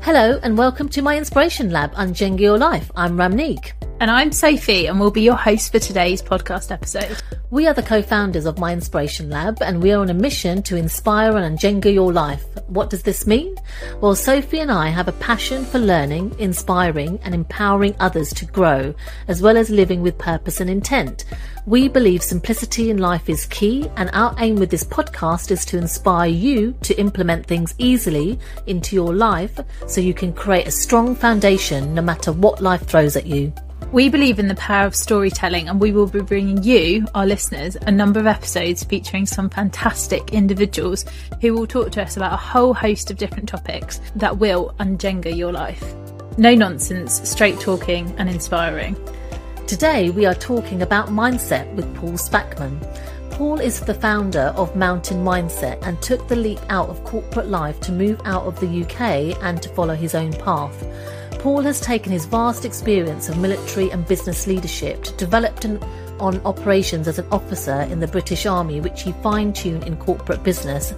Hello and welcome to my Inspiration Lab on Jenga Your Life. I'm Ramneek. And I'm Sophie, and we'll be your host for today's podcast episode. We are the co founders of My Inspiration Lab, and we are on a mission to inspire and Jenga your life. What does this mean? Well, Sophie and I have a passion for learning, inspiring, and empowering others to grow, as well as living with purpose and intent. We believe simplicity in life is key, and our aim with this podcast is to inspire you to implement things easily into your life so you can create a strong foundation no matter what life throws at you. We believe in the power of storytelling, and we will be bringing you, our listeners, a number of episodes featuring some fantastic individuals who will talk to us about a whole host of different topics that will unjenga your life. No nonsense, straight talking, and inspiring. Today, we are talking about mindset with Paul Spackman. Paul is the founder of Mountain Mindset and took the leap out of corporate life to move out of the UK and to follow his own path. Paul has taken his vast experience of military and business leadership to develop an, on operations as an officer in the British Army, which he fine tuned in corporate business,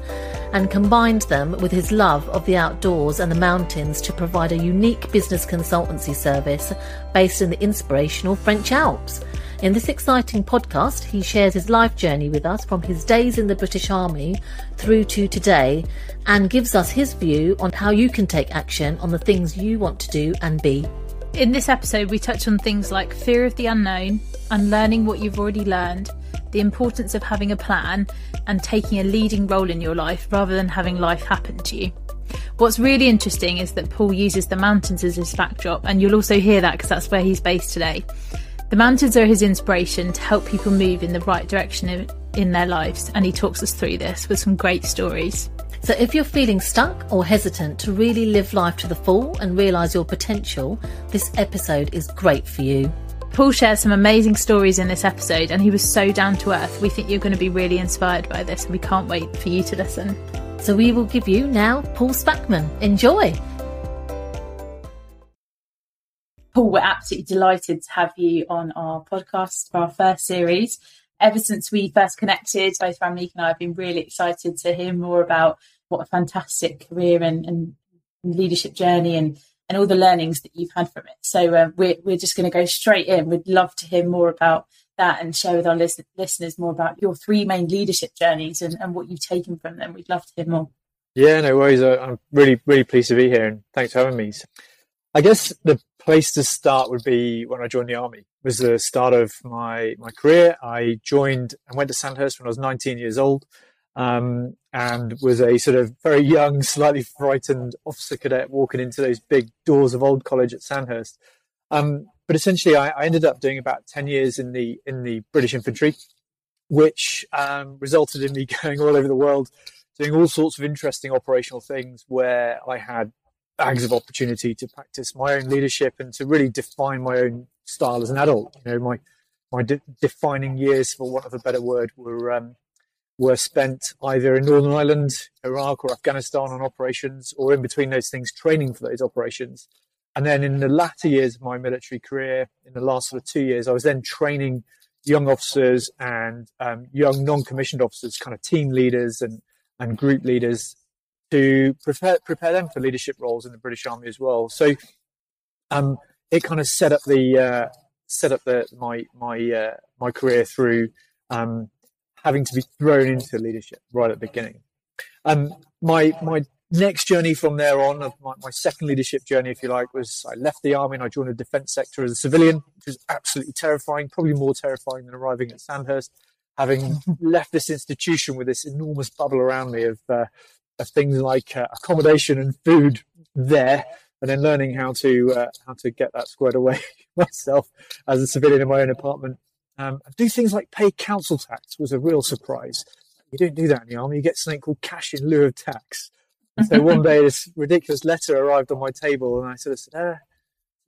and combined them with his love of the outdoors and the mountains to provide a unique business consultancy service based in the inspirational French Alps. In this exciting podcast, he shares his life journey with us from his days in the British Army through to today and gives us his view on how you can take action on the things you want to do and be. In this episode, we touch on things like fear of the unknown, unlearning what you've already learned, the importance of having a plan, and taking a leading role in your life rather than having life happen to you. What's really interesting is that Paul uses the mountains as his backdrop, and you'll also hear that because that's where he's based today. The mountains are his inspiration to help people move in the right direction in their lives, and he talks us through this with some great stories. So, if you're feeling stuck or hesitant to really live life to the full and realise your potential, this episode is great for you. Paul shares some amazing stories in this episode, and he was so down to earth. We think you're going to be really inspired by this, and we can't wait for you to listen. So, we will give you now Paul Spackman. Enjoy! Paul, we're absolutely delighted to have you on our podcast for our first series. Ever since we first connected, both Ramneek and I have been really excited to hear more about what a fantastic career and, and leadership journey and, and all the learnings that you've had from it. So uh, we're, we're just going to go straight in. We'd love to hear more about that and share with our listen- listeners more about your three main leadership journeys and, and what you've taken from them. We'd love to hear more. Yeah, no worries. I'm really, really pleased to be here and thanks for having me. I guess the place to start would be when I joined the army. It was the start of my my career. I joined and went to Sandhurst when I was 19 years old, um, and was a sort of very young, slightly frightened officer cadet walking into those big doors of Old College at Sandhurst. Um, but essentially, I, I, ended up doing about 10 years in the in the British infantry, which um, resulted in me going all over the world, doing all sorts of interesting operational things where I had bags of opportunity to practice my own leadership and to really define my own style as an adult. You know, my my de- defining years, for want of a better word, were um, were spent either in Northern Ireland, Iraq, or Afghanistan on operations, or in between those things, training for those operations. And then in the latter years of my military career, in the last sort of two years, I was then training young officers and um, young non-commissioned officers, kind of team leaders and and group leaders to prepare prepare them for leadership roles in the British Army as well. So um, it kind of set up the uh, set up the my my uh, my career through um, having to be thrown into leadership right at the beginning. Um, my my next journey from there on, of my, my second leadership journey, if you like, was I left the army and I joined the defence sector as a civilian, which was absolutely terrifying, probably more terrifying than arriving at Sandhurst. Having left this institution with this enormous bubble around me of uh, of things like uh, accommodation and food there, and then learning how to uh, how to get that squared away myself as a civilian in my own apartment. Um, do things like pay council tax was a real surprise. You don't do that in the army. You get something called cash in lieu of tax. So one day, this ridiculous letter arrived on my table, and I sort of said, uh,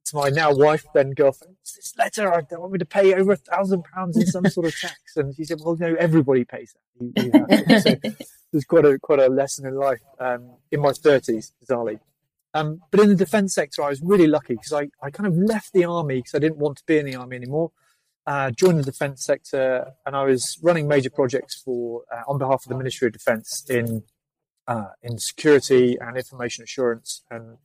to my now wife, then girlfriend, this letter? I don't want me to pay over a thousand pounds in some sort of tax. And she said, well, no, everybody pays that. You, you so it was quite a, quite a lesson in life um, in my 30s, bizarrely. Um, but in the defence sector, I was really lucky because I, I kind of left the army because I didn't want to be in the army anymore. Uh, joined the defence sector, and I was running major projects for uh, on behalf of the Ministry of Defence in uh, in security and information assurance and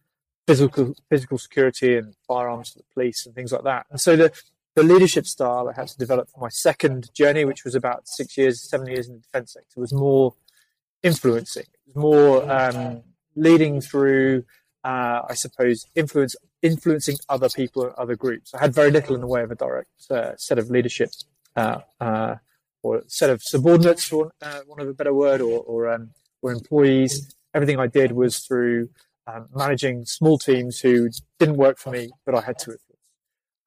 physical physical security and firearms for the police and things like that. And so the the leadership style I had to develop for my second journey, which was about six years, seven years in the defence sector, was more influencing, it was more um, leading through, uh, I suppose, influence influencing other people and other groups. I had very little in the way of a direct uh, set of leadership uh, uh or set of subordinates, for uh, want of a better word, or or, um, or employees. Everything I did was through um, managing small teams who didn't work for me, but I had to.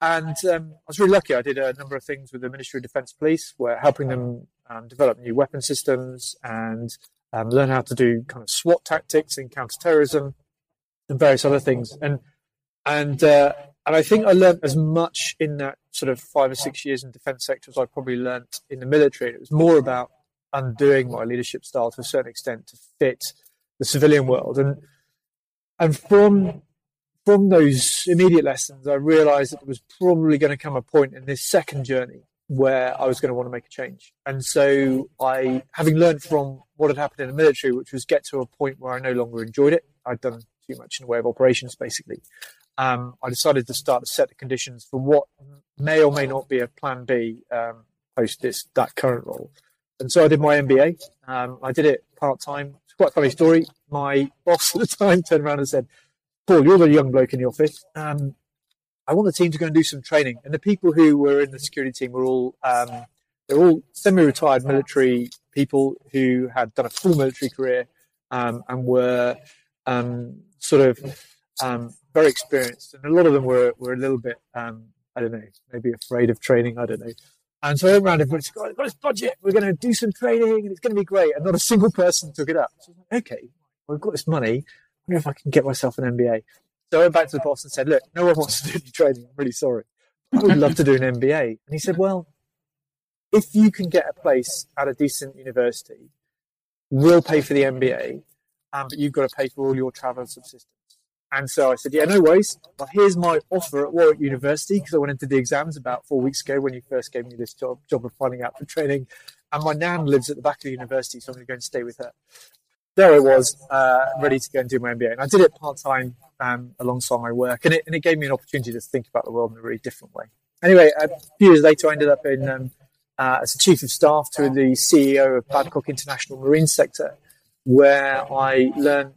And um, I was really lucky. I did a number of things with the Ministry of Defence Police, where helping them um, develop new weapon systems and um, learn how to do kind of SWAT tactics in counterterrorism and various other things. And and uh, and I think I learned as much in that sort of five or six years in defence sector as I probably learnt in the military. It was more about undoing my leadership style to a certain extent to fit the civilian world. And and from from those immediate lessons, I realised that there was probably going to come a point in this second journey where I was going to want to make a change. And so I, having learned from what had happened in the military, which was get to a point where I no longer enjoyed it, I'd done too much in the way of operations, basically um, I decided to start to set the conditions for what may or may not be a plan B um, post this that current role. And so I did my MBA. Um, I did it part time. Quite a funny story. My boss at the time turned around and said, "Paul, you're the young bloke in the office. Um, I want the team to go and do some training." And the people who were in the security team were all um, they're all semi-retired military people who had done a full military career um, and were sort of um, very experienced, and a lot of them were were a little bit, um, I don't know, maybe afraid of training. I don't know. And so I went around said, "Got this budget. We're going to do some training, and it's going to be great." And not a single person took it up. So like, okay, well, I've got this money. I wonder if I can get myself an MBA. So I went back to the boss and said, "Look, no one wants to do any training. I'm really sorry. I would love to do an MBA." And he said, "Well, if you can get a place at a decent university, we'll pay for the MBA, um, but you've got to pay for all your travel and subsistence." And so I said, yeah, no worries. Well, here's my offer at Warwick University because I went into the exams about four weeks ago when you first gave me this job, job of finding out for training. And my nan lives at the back of the university, so I'm going to go and stay with her. There I was, uh, ready to go and do my MBA. And I did it part time um, alongside my work. And it, and it gave me an opportunity to think about the world in a really different way. Anyway, a few years later, I ended up in um, uh, as a chief of staff to the CEO of Babcock International Marine Sector, where I learned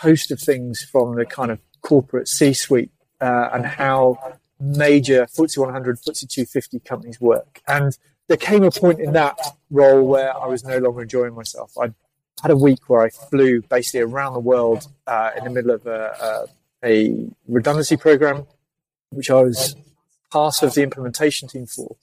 host of things from the kind of corporate C-suite uh, and how major FTSE 100, FTSE 250 companies work. And there came a point in that role where I was no longer enjoying myself. I had a week where I flew basically around the world uh, in the middle of a, a, a, redundancy program, which I was part of the implementation team for,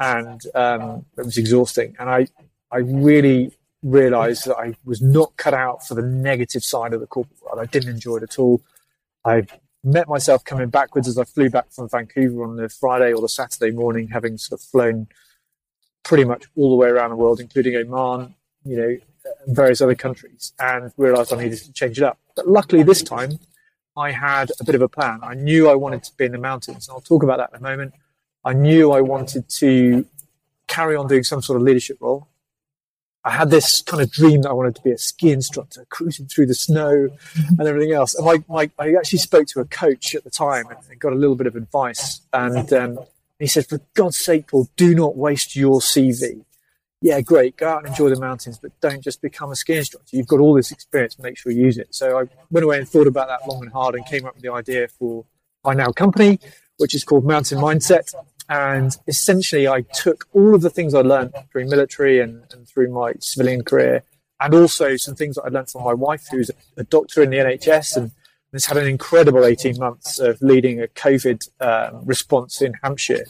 and um, it was exhausting. And I, I really realised that I was not cut out for the negative side of the corporate world. I didn't enjoy it at all. I met myself coming backwards as I flew back from Vancouver on the Friday or the Saturday morning, having sort of flown pretty much all the way around the world, including Oman, you know, various other countries, and realised I needed to change it up. But luckily, this time I had a bit of a plan. I knew I wanted to be in the mountains, and I'll talk about that in a moment. I knew I wanted to carry on doing some sort of leadership role. I had this kind of dream that I wanted to be a ski instructor, cruising through the snow and everything else. And my, my, I actually spoke to a coach at the time and got a little bit of advice. And um, he said, for God's sake, Paul, do not waste your CV. Yeah, great. Go out and enjoy the mountains, but don't just become a ski instructor. You've got all this experience. Make sure you use it. So I went away and thought about that long and hard and came up with the idea for my now company, which is called Mountain Mindset. And essentially, I took all of the things I learned through military and, and through my civilian career, and also some things that I learned from my wife, who's a doctor in the NHS and has had an incredible 18 months of leading a COVID um, response in Hampshire.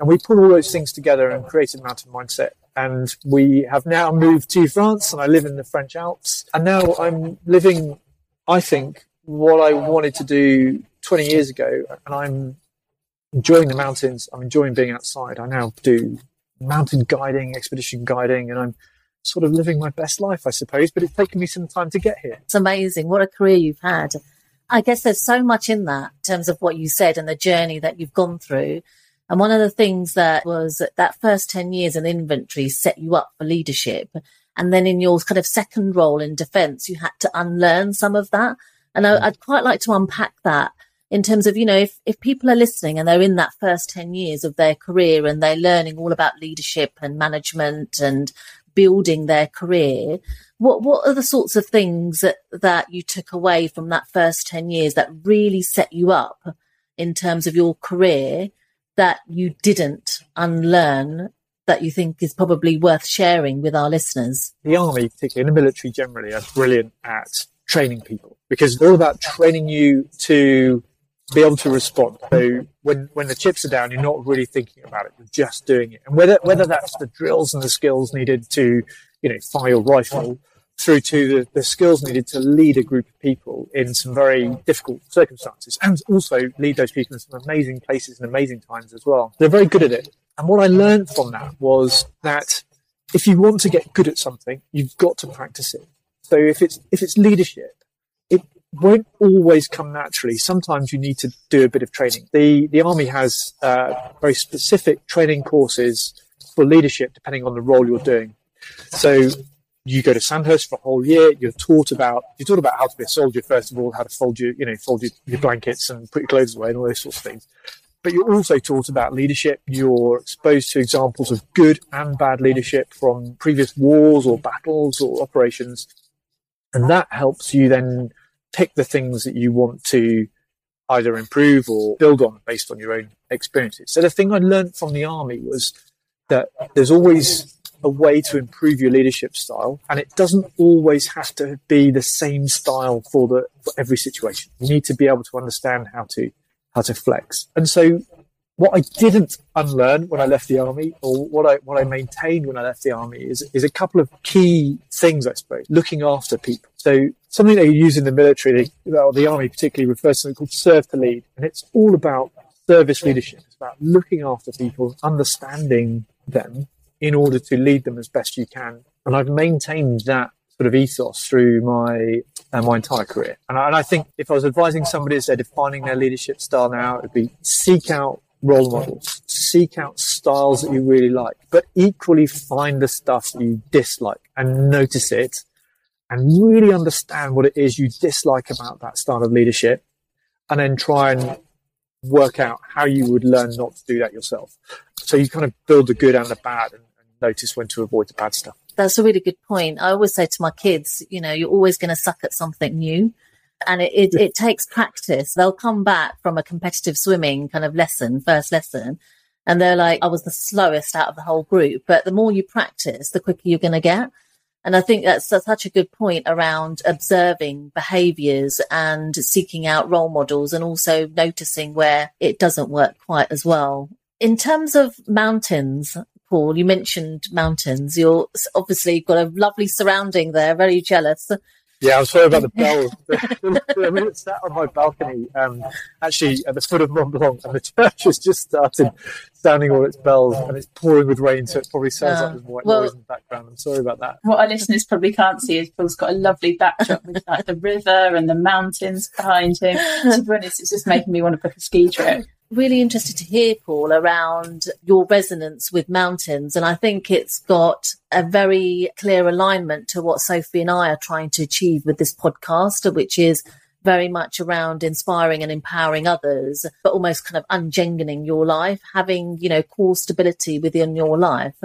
And we put all those things together and created Mountain Mindset. And we have now moved to France and I live in the French Alps. And now I'm living, I think, what I wanted to do 20 years ago. And I'm enjoying the mountains. I'm enjoying being outside. I now do mountain guiding, expedition guiding, and I'm sort of living my best life, I suppose. But it's taken me some time to get here. It's amazing. What a career you've had. I guess there's so much in that in terms of what you said and the journey that you've gone through. And one of the things that was that first 10 years in infantry set you up for leadership. And then in your kind of second role in defense, you had to unlearn some of that And I, mm. would quite like to unpack that in terms of, you know, if, if people are listening and they're in that first 10 years of their career and they're learning all about leadership and management and building their career, what, what are the sorts of things that, that you took away from that first 10 years that really set you up in terms of your career that you didn't unlearn that you think is probably worth sharing with our listeners? The army, particularly in the military generally, are brilliant at training people because they're all about training you to be able to respond. So when, when the chips are down, you're not really thinking about it. You're just doing it. And whether, whether that's the drills and the skills needed to, you know, fire your rifle through to the, the skills needed to lead a group of people in some very difficult circumstances and also lead those people in some amazing places and amazing times as well. They're very good at it. And what I learned from that was that if you want to get good at something, you've got to practice it. So if it's, if it's leadership, won't always come naturally. Sometimes you need to do a bit of training. The, the army has uh, very specific training courses for leadership depending on the role you're doing. So you go to Sandhurst for a whole year. You're taught about you're taught about how to be a soldier first of all, how to fold your you know fold your, your blankets and put your clothes away and all those sorts of things. But you're also taught about leadership. You're exposed to examples of good and bad leadership from previous wars or battles or operations, and that helps you then pick the things that you want to either improve or build on based on your own experiences. So the thing I learned from the army was that there's always a way to improve your leadership style, and it doesn't always have to be the same style for the for every situation. You need to be able to understand how to how to flex. And so, what I didn't unlearn when I left the army, or what I what I maintained when I left the army, is is a couple of key things. I suppose looking after people. So something they use in the military, or the army particularly, refers to something called serve to lead, and it's all about service leadership. It's about looking after people, understanding them, in order to lead them as best you can. And I've maintained that sort of ethos through my uh, my entire career. And I, and I, think if I was advising somebody as they're defining their leadership style now, it'd be seek out role models, seek out styles that you really like, but equally find the stuff that you dislike and notice it and really understand what it is you dislike about that style of leadership and then try and work out how you would learn not to do that yourself. So you kind of build the good and the bad and notice when to avoid the bad stuff. That's a really good point. I always say to my kids, you know, you're always going to suck at something new. And it, it, it takes practice. They'll come back from a competitive swimming kind of lesson, first lesson, and they're like, I was the slowest out of the whole group. But the more you practice, the quicker you're going to get. And I think that's such a good point around observing behaviors and seeking out role models and also noticing where it doesn't work quite as well. In terms of mountains, Paul, you mentioned mountains. You're obviously got a lovely surrounding there. Very jealous. Yeah, I'm sorry about the bells. I mean, it's sat on my balcony, um, actually at the foot of Mont Blanc, and the church has just started sounding all its bells, and it's pouring with rain, so it probably sounds uh, like there's white well, noise in the background. I'm sorry about that. What our listeners probably can't see is Paul's got a lovely backdrop with like the river and the mountains behind him. To be honest, it's just making me want to book a ski trip really interested to hear, Paul, around your resonance with mountains. And I think it's got a very clear alignment to what Sophie and I are trying to achieve with this podcast, which is very much around inspiring and empowering others, but almost kind of unjenging your life, having, you know, core stability within your life.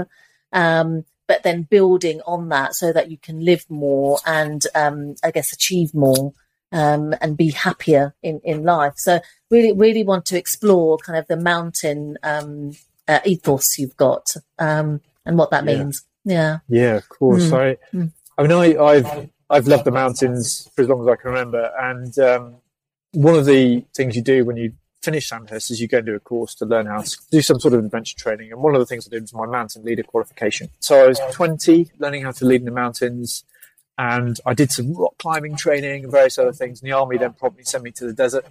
Um, but then building on that so that you can live more and, um, I guess, achieve more um, and be happier in, in life. So really, really want to explore kind of the mountain um, uh, ethos you've got um, and what that yeah. means. Yeah. Yeah, of course. Mm. I, mm. I mean, I, I've, I've loved the mountains for as long as I can remember. And um, one of the things you do when you finish Sandhurst is you go and do a course to learn how to do some sort of adventure training. And one of the things I did was my mountain leader qualification. So I was 20, learning how to lead in the mountains and I did some rock climbing training and various other things. And the army then promptly sent me to the desert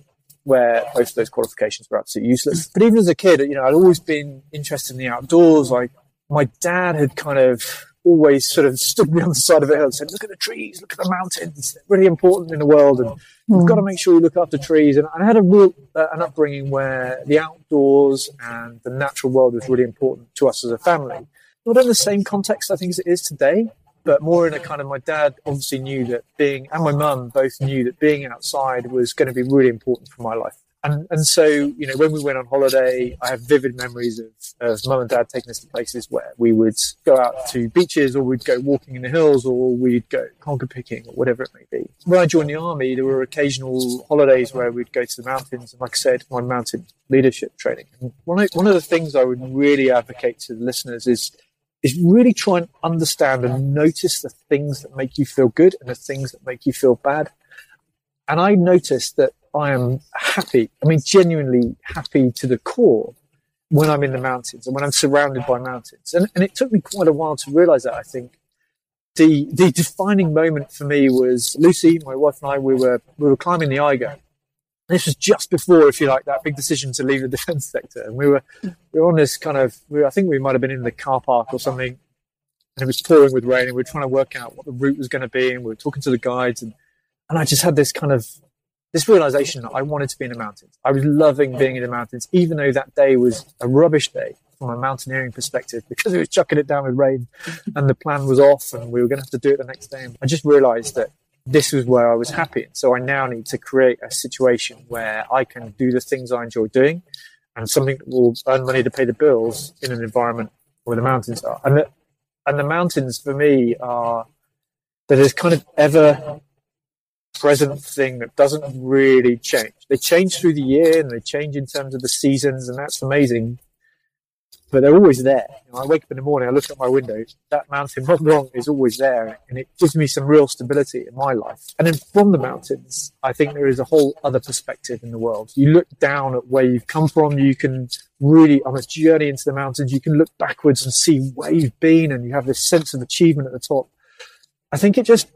where most of those qualifications were absolutely useless. But even as a kid, you know, I'd always been interested in the outdoors. Like my dad had kind of always sort of stood me on the side of a hill and said, look at the trees, look at the mountains. They're really important in the world. And you've got to make sure you look after trees. And I had a real, uh, an upbringing where the outdoors and the natural world was really important to us as a family. Not in the same context, I think, as it is today but more in a kind of my dad obviously knew that being and my mum both knew that being outside was going to be really important for my life and and so you know when we went on holiday, I have vivid memories of, of mum and dad taking us to places where we would go out to beaches, or we'd go walking in the hills, or we'd go conker picking, or whatever it may be. When I joined the army, there were occasional holidays where we'd go to the mountains, and like I said, my mountain leadership training. And one of, one of the things I would really advocate to the listeners is is really try and understand and notice the things that make you feel good and the things that make you feel bad. And I noticed that I am happy. I mean, genuinely happy to the core when I'm in the mountains and when I'm surrounded by mountains. And, and it took me quite a while to realize that. I think the the defining moment for me was Lucy, my wife, and I. We were we were climbing the Eiger. This was just before, if you like, that big decision to leave the defence sector, and we were we were on this kind of. We, I think we might have been in the car park or something, and it was pouring with rain, and we were trying to work out what the route was going to be, and we were talking to the guides, and and I just had this kind of this realization that I wanted to be in the mountains. I was loving being in the mountains, even though that day was a rubbish day from a mountaineering perspective because it was chucking it down with rain and the plan was off and we were going to have to do it the next day. And I just realized that this was where I was happy. So I now need to create a situation where I can do the things I enjoy doing and something that will earn money to pay the bills in an environment where the mountains are. And the, and the mountains for me are that is kind of ever present thing that doesn't really change. They change through the year and they change in terms of the seasons, and that's amazing. But they're always there. You know, I wake up in the morning, I look at my window, that mountain Mont Blanc is always there, and it gives me some real stability in my life. And then from the mountains, I think there is a whole other perspective in the world. You look down at where you've come from, you can really, on a journey into the mountains, you can look backwards and see where you've been, and you have this sense of achievement at the top. I think it just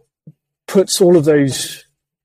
puts all of those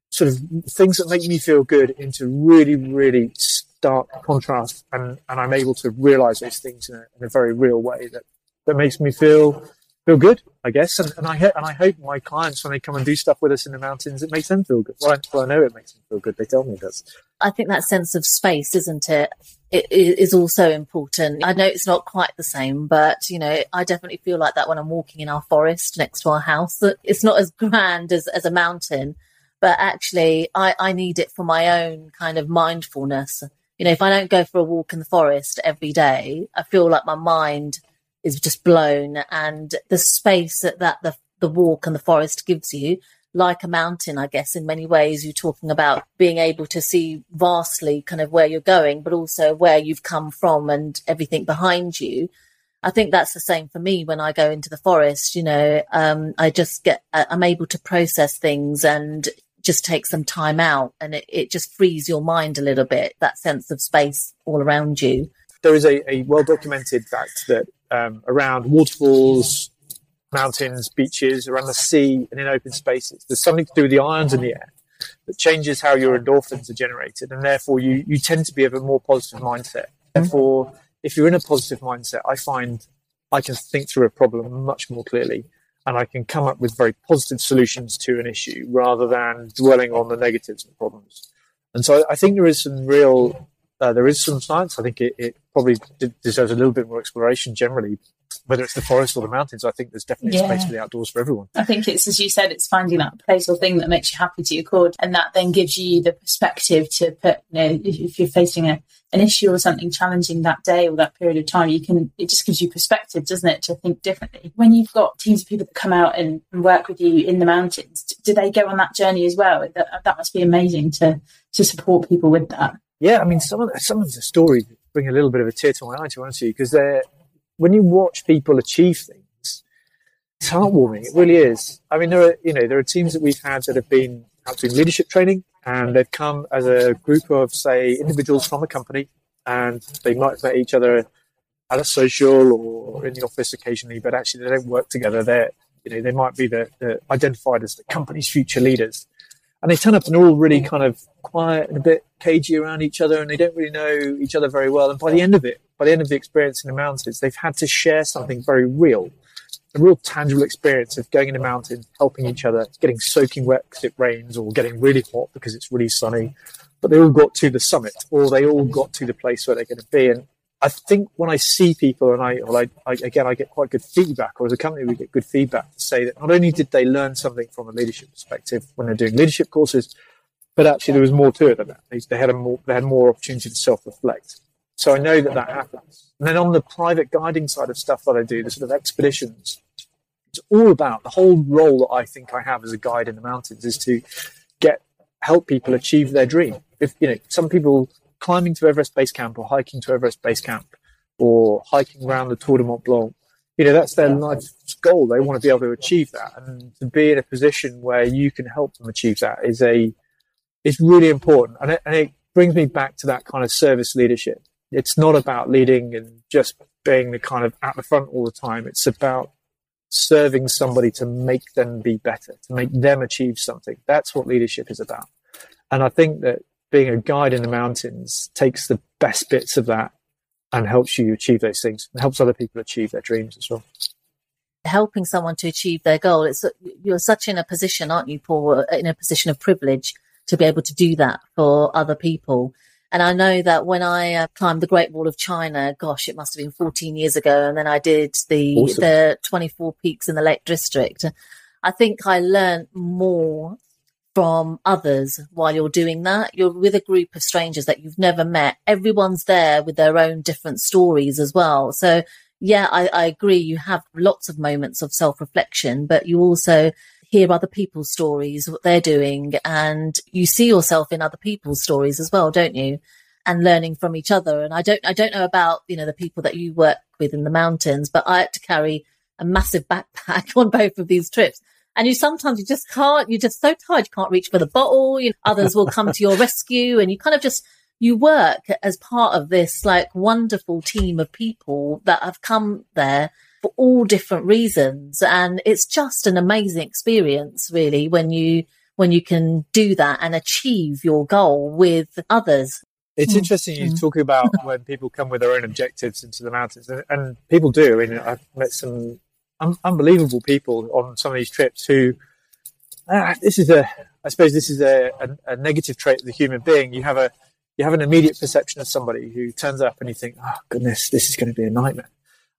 sort of things that make me feel good into really, really stark contrast. And, and I'm able to realize those things in a, in a very real way that, that makes me feel feel good, I guess. And, and I and I hope my clients, when they come and do stuff with us in the mountains, it makes them feel good. Well, I, well, I know it makes them feel good. They tell me it does. I think that sense of space, isn't it? It is also important. I know it's not quite the same, but you know, I definitely feel like that when I'm walking in our forest next to our house. It's not as grand as, as a mountain, but actually I, I need it for my own kind of mindfulness. You know, if I don't go for a walk in the forest every day, I feel like my mind is just blown and the space that, that the, the walk and the forest gives you, like a mountain, I guess, in many ways, you're talking about being able to see vastly kind of where you're going, but also where you've come from and everything behind you. I think that's the same for me when I go into the forest. You know, um, I just get, I'm able to process things and just take some time out and it, it just frees your mind a little bit, that sense of space all around you. There is a, a well documented fact that um, around waterfalls, mountains, beaches, around the sea, and in open spaces, there's something to do with the ions in the air that changes how your endorphins are generated, and therefore you, you tend to be of a more positive mindset. Therefore, if you're in a positive mindset, I find I can think through a problem much more clearly and I can come up with very positive solutions to an issue rather than dwelling on the negatives and problems. And so I think there is some real, uh, there is some science. I think it, it probably deserves a little bit more exploration generally, whether it's the forest or the mountains. I think there's definitely yeah. space for the outdoors for everyone. I think it's, as you said, it's finding that place or thing that makes you happy to your core. And that then gives you the perspective to put, you know, if you're facing a, an issue or something challenging that day or that period of time, you can, it just gives you perspective, doesn't it, to think differently. When you've got teams of people that come out and, and work with you in the mountains, do they go on that journey as well? That, that must be amazing to, to support people with that. Yeah, I mean, some of the, some of the stories bring a little bit of a tear to my eye, to answer you, because they're, when you watch people achieve things, it's heartwarming. It really is. I mean, there are, you know, there are teams that we've had that have been out doing leadership training and they've come as a group of, say, individuals from a company, and they might met each other at a social or in the office occasionally, but actually they don't work together. They're, you know, they might be the, the identified as the company's future leaders, and they turn up and they're all really kind of quiet and a bit cagey around each other, and they don't really know each other very well. And by the end of it, by the end of the experience in the mountains, they've had to share something very real a real tangible experience of going in a mountain, helping each other, getting soaking wet because it rains, or getting really hot because it's really sunny. But they all got to the summit, or they all got to the place where they're going to be. And I think when I see people and I, well, I, I, again, I get quite good feedback, or as a company, we get good feedback to say that not only did they learn something from a leadership perspective when they're doing leadership courses, but actually there was more to it than that. They, they had a more, they had more opportunity to self-reflect. So I know that that happens. And then on the private guiding side of stuff that I do, the sort of expeditions, it's all about the whole role that I think I have as a guide in the mountains is to get help people achieve their dream. If you know, some people climbing to Everest Base Camp or hiking to Everest Base Camp or hiking around the Tour de Mont Blanc. You know, that's their life's goal. They want to be able to achieve that. And to be in a position where you can help them achieve that is a, is really important. And it, and it brings me back to that kind of service leadership. It's not about leading and just being the kind of at the front all the time. It's about serving somebody to make them be better, to make them achieve something. That's what leadership is about. And I think that being a guide in the mountains takes the best bits of that and helps you achieve those things and helps other people achieve their dreams as well helping someone to achieve their goal it's you're such in a position aren't you paul in a position of privilege to be able to do that for other people and I know that when I uh, climbed the Great Wall of China, gosh, it must have been 14 years ago. And then I did the, awesome. the 24 peaks in the Lake District. I think I learned more from others while you're doing that. You're with a group of strangers that you've never met. Everyone's there with their own different stories as well. So yeah, I, I agree. You have lots of moments of self reflection, but you also hear other people's stories, what they're doing, and you see yourself in other people's stories as well, don't you? And learning from each other. And I don't, I don't know about, you know, the people that you work with in the mountains, but I had to carry a massive backpack on both of these trips. And you sometimes you just can't, you're just so tired, you can't reach for the bottle. You know, others will come to your rescue and you kind of just, you work as part of this like wonderful team of people that have come there for all different reasons. And it's just an amazing experience, really, when you, when you can do that and achieve your goal with others. It's mm. interesting you mm. talk about when people come with their own objectives into the mountains, and, and people do. I mean, I've met some un- unbelievable people on some of these trips who uh, this is a I suppose this is a, a, a, negative trait of the human being. You have a you have an immediate perception of somebody who turns up and you think, oh goodness, this is going to be a nightmare.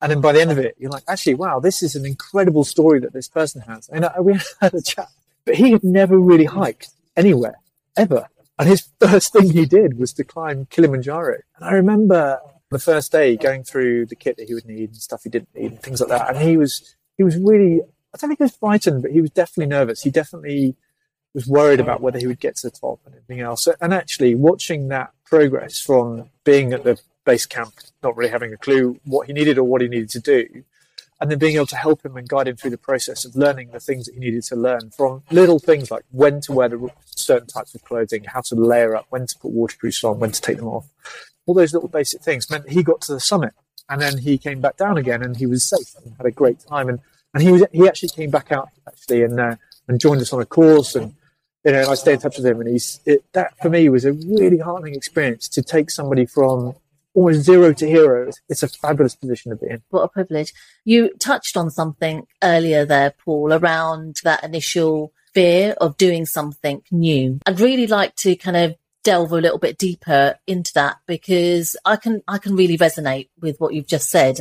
And then by the end of it, you're like, actually, wow, this is an incredible story that this person has. And we had a chat, but he had never really hiked anywhere ever. And his first thing he did was to climb Kilimanjaro. And I remember the first day going through the kit that he would need and stuff he didn't need and things like that. And he was, he was really, I don't think he was frightened, but he was definitely nervous. He definitely was worried about whether he would get to the top and everything else. And actually watching that progress from being at the base camp, not really having a clue what he needed or what he needed to do, and then being able to help him and guide him through the process of learning the things that he needed to learn from little things like when to wear the certain types of clothing, how to layer up, when to put waterproofs on, when to take them off, all those little basic things meant he got to the summit and then he came back down again and he was safe and had a great time. And, and he was, he actually came back out actually and, uh, and joined us on a course and, you know, and I stayed in touch with him and he's, it, that for me was a really heartening experience to take somebody from almost zero to hero. It's a fabulous position to be in. What a privilege. You touched on something earlier there, Paul, around that initial fear of doing something new. I'd really like to kind of delve a little bit deeper into that because I can I can really resonate with what you've just said.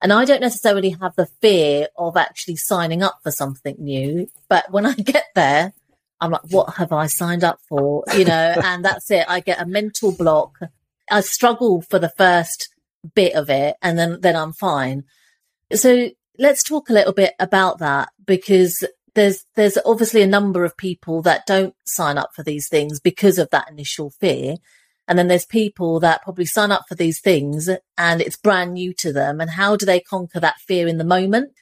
And I don't necessarily have the fear of actually signing up for something new, but when I get there, I'm like, what have I signed up for? You know, and that's it. I get a mental block. I struggle for the first bit of it and then, then I'm fine. So let's talk a little bit about that because there's there's obviously a number of people that don't sign up for these things because of that initial fear. And then there's people that probably sign up for these things and it's brand new to them. And how do they conquer that fear in the moment?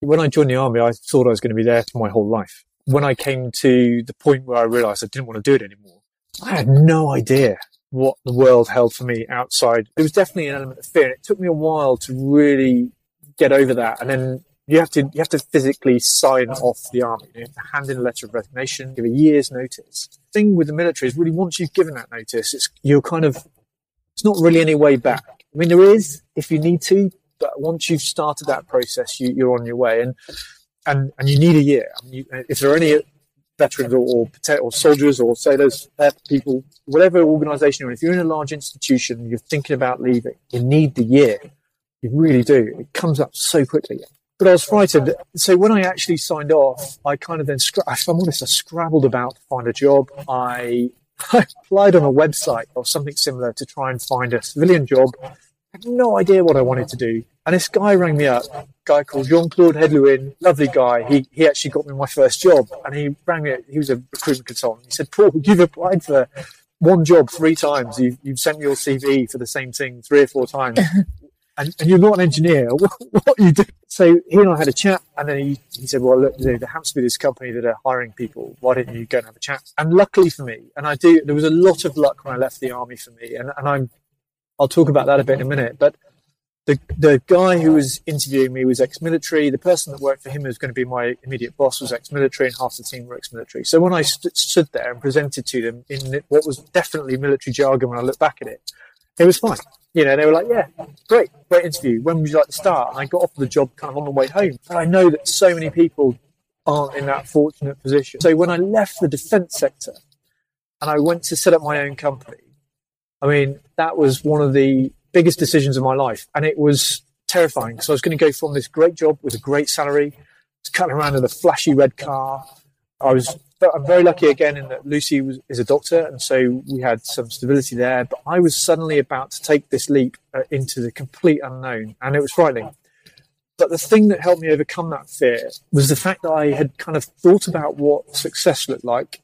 When I joined the army, I thought I was going to be there for my whole life. When I came to the point where I realized I didn't want to do it anymore, I had no idea what the world held for me outside. There was definitely an element of fear. It took me a while to really get over that. And then you have to you have to physically sign off the army. You have to hand in a letter of resignation, give a year's notice. The thing with the military is really once you've given that notice, it's you're kind of it's not really any way back. I mean, there is if you need to, but once you've started that process, you, are on your way, and and and you need a year. I mean, you, if there are any veterans or, or, or soldiers or sailors, uh, people, whatever organisation you're in, if you're in a large institution you're thinking about leaving, you need the year. You really do. It comes up so quickly. But I was frightened. So when I actually signed off, I kind of then, if I'm honest, I scrabbled about to find a job. I, I applied on a website or something similar to try and find a civilian job. I had no idea what I wanted to do. And this guy rang me up, a guy called Jean Claude Hedlouin, lovely guy. He, he actually got me my first job. And he rang me, he was a recruitment consultant. He said, Paul, you've applied for one job three times. You've, you've sent me your CV for the same thing three or four times. and, and, you're not an engineer. What, what you do? So he and I had a chat, and then he, he said, "Well, look, there happens to be this company that are hiring people. Why don't you go and have a chat?" And luckily for me, and I do, there was a lot of luck when I left the army for me, and, and I'm, I'll talk about that a bit in a minute, but the the guy who was interviewing me was ex-military. The person that worked for him was going to be my immediate boss was ex-military, and half the team were ex-military. So when I st- stood there and presented to them in what was definitely military jargon, when I look back at it, it was fine. You know, they were like, "Yeah, great, great interview. When would you like to start?" And I got offered the job kind of on the way home. And I know that so many people aren't in that fortunate position. So when I left the defence sector and I went to set up my own company, I mean, that was one of the biggest decisions of my life. And it was terrifying because I was going to go from this great job with a great salary to cutting around in a flashy red car. I was I'm very lucky again in that Lucy was, is a doctor, and so we had some stability there. But I was suddenly about to take this leap uh, into the complete unknown, and it was frightening. But the thing that helped me overcome that fear was the fact that I had kind of thought about what success looked like,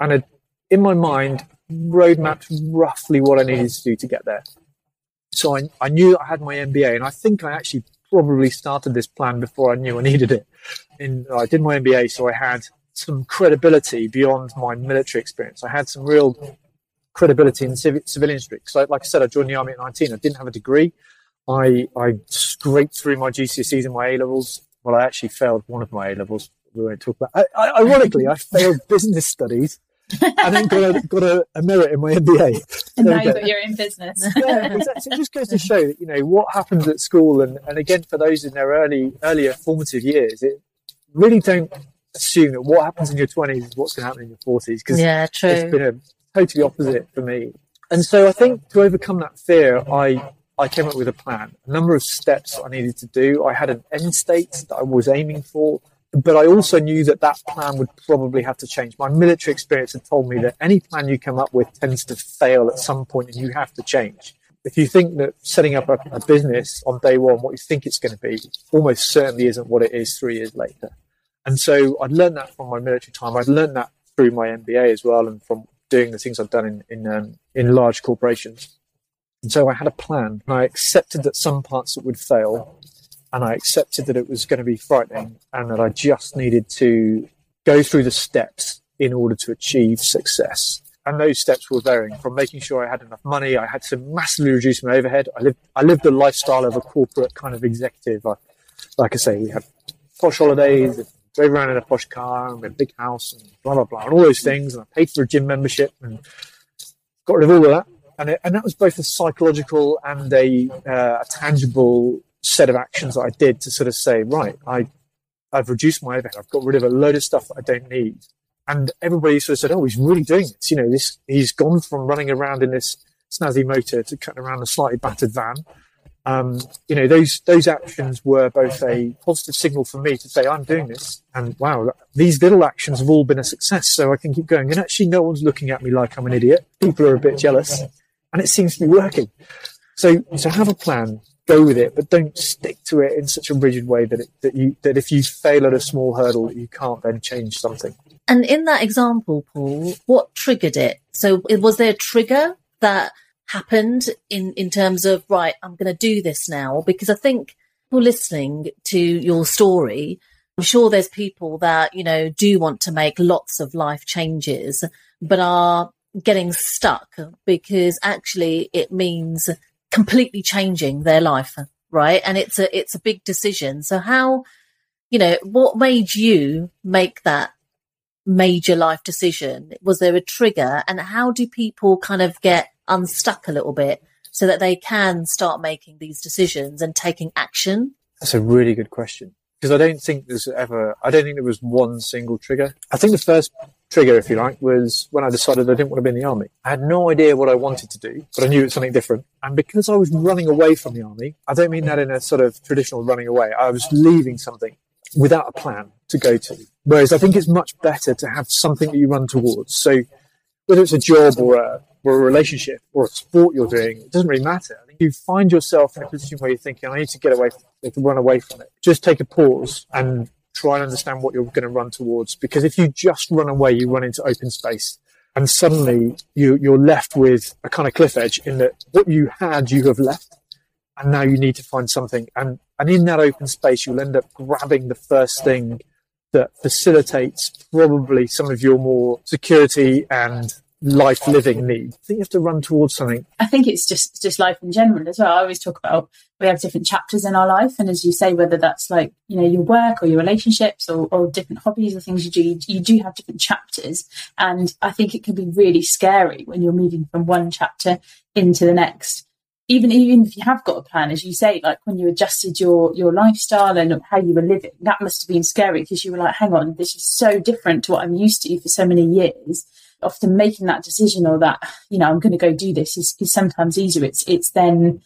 and had, in my mind, roadmapped roughly what I needed to do to get there. So I, I knew I had my MBA, and I think I actually probably started this plan before I knew I needed it. In, I did my MBA, so I had some credibility beyond my military experience. I had some real credibility in civ- civilian street. So, like I said, I joined the army at 19. I didn't have a degree. I I scraped through my GCSEs and my A levels. Well, I actually failed one of my A levels. We won't talk about. I, I, ironically, I failed business studies and then got a, got a, a merit in my MBA. And now you're in business. yeah, exactly. It just goes to show that you know what happens at school, and, and again for those in their early earlier formative years, it really don't assume that what happens in your twenties is what's going to happen in your forties. Because yeah, true. It's been a totally opposite for me. And so I think to overcome that fear, I I came up with a plan, a number of steps I needed to do. I had an end state that I was aiming for but I also knew that that plan would probably have to change. My military experience had told me that any plan you come up with tends to fail at some point and you have to change. If you think that setting up a, a business on day one, what you think it's going to be, almost certainly isn't what it is three years later. And so I'd learned that from my military time. I'd learned that through my MBA as well and from doing the things I've done in, in, um, in large corporations. And so I had a plan and I accepted that some parts would fail and I accepted that it was going to be frightening and that I just needed to go through the steps in order to achieve success. And those steps were varying from making sure I had enough money. I had to massively reduce my overhead. I lived, I lived the lifestyle of a corporate kind of executive. I, like I say, we had posh holidays, drove around in a posh car, and we had a big house, and blah blah blah, and all those things. And I paid for a gym membership and got rid of all of that. And, it, and that was both a psychological and a, uh, a tangible set of actions that I did to sort of say, right, I, I've reduced my overhead. I've got rid of a load of stuff that I don't need. And everybody sort of said, oh, he's really doing this. You know, this, he's gone from running around in this snazzy motor to cutting around a slightly battered van. Um, you know, those, those actions were both a positive signal for me to say, I'm doing this. And wow, these little actions have all been a success. So I can keep going. And actually, no one's looking at me like I'm an idiot. People are a bit jealous and it seems to be working. So, so have a plan, go with it, but don't stick to it in such a rigid way that it, that you that if you fail at a small hurdle, you can't then change something. And in that example, Paul, what triggered it? So was there a trigger that happened in in terms of right? I'm going to do this now because I think people listening to your story. I'm sure there's people that, you know, do want to make lots of life changes, but are getting stuck because actually it means completely changing their life, right? And it's a it's a big decision. So how, you know, what made you make that major life decision? Was there a trigger? And how do people kind of get unstuck a little bit so that they can start making these decisions and taking action? That's a really good question. Because I don't think there's ever, I don't think there was one single trigger. I think the first trigger, if you like, was when I decided I didn't want to be in the army. I had no idea what I wanted to do, but I knew it was something different. And because I was running away from the army, I don't mean that in a sort of traditional running away. I was leaving something without a plan to go to. Whereas I think it's much better to have something that you run towards. So whether it's a job or a, or a relationship or a sport you're doing, it doesn't really matter. You find yourself in a position where you're thinking, I need to get away, from it, to run away from it. Just take a pause and try and understand what you're going to run towards. Because if you just run away, you run into open space. And suddenly you, you're left with a kind of cliff edge in that what you had, you have left. And now you need to find something. And, and in that open space, you'll end up grabbing the first thing that facilitates probably some of your more security and life living need. I think you have to run towards something. I think it's just just life in general as well. I always talk about we have different chapters in our life, and as you say, whether that's like you know your work or your relationships or, or different hobbies or things you do, you do have different chapters, and I think it can be really scary when you're moving from one chapter into the next even even if you have got a plan, as you say, like when you adjusted your your lifestyle and how you were living, that must have been scary because you were like, hang on, this is so different to what I'm used to for so many years. Often making that decision or that, you know, I'm going to go do this is, is sometimes easier. It's it's then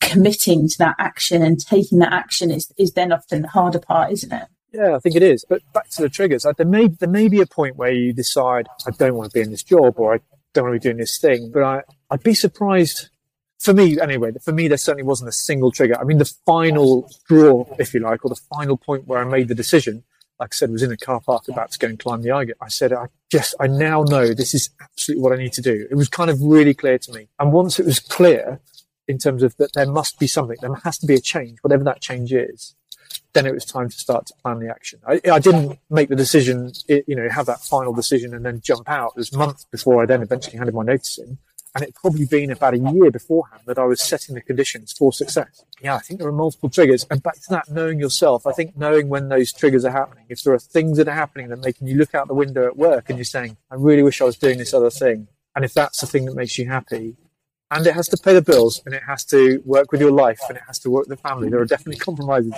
committing to that action and taking that action is is then often the harder part, isn't it? Yeah, I think it is. But back to the triggers, like there may there may be a point where you decide I don't want to be in this job or I don't want to be doing this thing, but I I'd be surprised for me, anyway, for me, there certainly wasn't a single trigger. I mean, the final straw, if you like, or the final point where I made the decision, like I said, was in a car park about to go and climb the Eiger. I said, I just, I now know this is absolutely what I need to do. It was kind of really clear to me. And once it was clear in terms of that there must be something, there has to be a change, whatever that change is, then it was time to start to plan the action. I, I didn't make the decision, you know, have that final decision and then jump out. It was months before I then eventually handed my notice in. And it'd probably been about a year beforehand that I was setting the conditions for success. Yeah, I think there are multiple triggers. And back to that, knowing yourself, I think knowing when those triggers are happening, if there are things that are happening that making you look out the window at work and you're saying, I really wish I was doing this other thing. And if that's the thing that makes you happy, and it has to pay the bills and it has to work with your life and it has to work with the family, there are definitely compromises.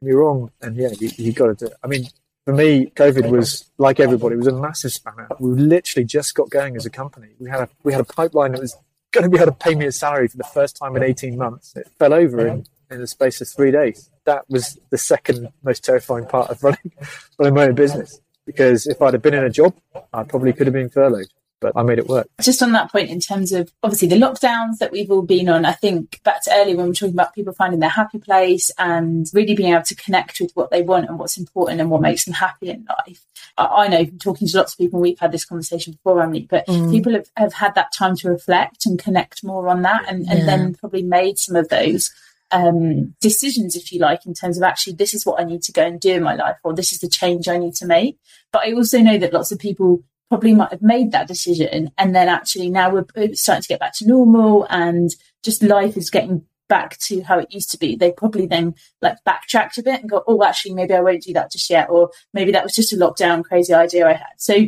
You're wrong, and yeah, you, you got to do it. I mean, for me, COVID was like everybody. It was a massive spanner. We literally just got going as a company. We had a we had a pipeline that was going to be able to pay me a salary for the first time in 18 months. It fell over in, in the space of three days. That was the second most terrifying part of running running my own business. Because if I'd have been in a job, I probably could have been furloughed but I made it work. Just on that point, in terms of obviously the lockdowns that we've all been on, I think back to earlier when we are talking about people finding their happy place and really being able to connect with what they want and what's important and what makes them happy in life. I, I know from talking to lots of people, we've had this conversation before, Emily, but mm. people have, have had that time to reflect and connect more on that and, and yeah. then probably made some of those um, decisions, if you like, in terms of actually, this is what I need to go and do in my life, or this is the change I need to make. But I also know that lots of people probably might have made that decision and then actually now we're starting to get back to normal and just life is getting back to how it used to be. They probably then like backtracked a bit and go oh actually maybe i won't do that just yet or maybe that was just a lockdown crazy idea i had. So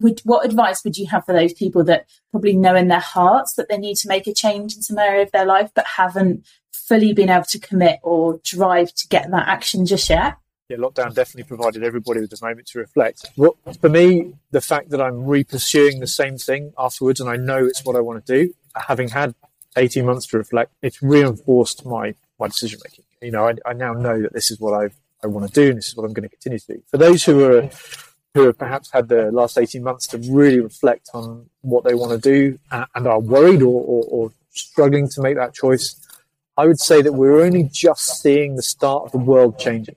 would, what advice would you have for those people that probably know in their hearts that they need to make a change in some area of their life but haven't fully been able to commit or drive to get that action just yet yeah, lockdown definitely provided everybody with a moment to reflect. Well, for me, the fact that I'm re-pursuing the same thing afterwards and I know it's what I want to do, having had 18 months to reflect, it's reinforced my, my decision making. You know, I, I now know that this is what I I want to do and this is what I'm going to continue to do. For those who are who have perhaps had the last 18 months to really reflect on what they want to do uh, and are worried or, or, or struggling to make that choice, I would say that we're only just seeing the start of the world changing.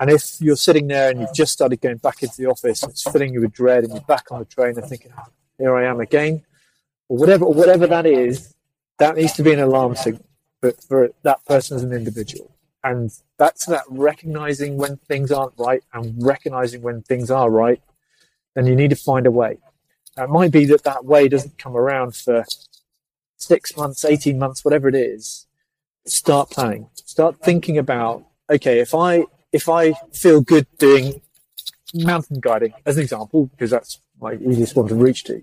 And if you're sitting there and you've just started going back into the office, and it's filling you with dread, and you're back on the train and thinking, oh, "Here I am again," or whatever, or whatever that is, that needs to be an alarm signal for, for that person as an individual. And that's that recognizing when things aren't right and recognizing when things are right. Then you need to find a way. It might be that that way doesn't come around for six months, 18 months, whatever it is. Start planning. Start thinking about, okay, if I if I feel good doing mountain guiding, as an example, because that's my easiest one to reach to,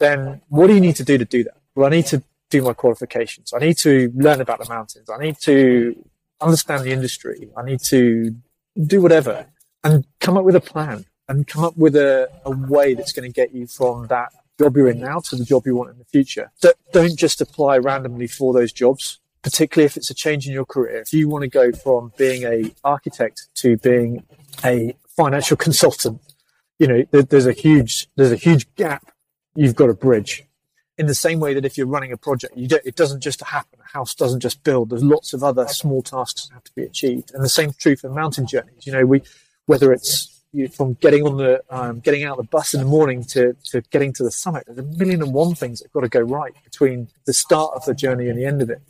then what do you need to do to do that? Well, I need to do my qualifications. I need to learn about the mountains. I need to understand the industry. I need to do whatever and come up with a plan and come up with a, a way that's going to get you from that job you're in now to the job you want in the future. Don't just apply randomly for those jobs, particularly if it's a change in your career. If you want to go from being a architect to being a financial consultant, you know, there's a huge, there's a huge gap you've got to bridge. In the same way that if you're running a project, you don't, it doesn't just happen. A house doesn't just build. There's lots of other small tasks that have to be achieved. And the same true for mountain journeys. You know, we, whether it's you, from getting on the um, getting out of the bus in the morning to, to getting to the summit. There's a million and one things that have got to go right between the start of the journey and the end of it.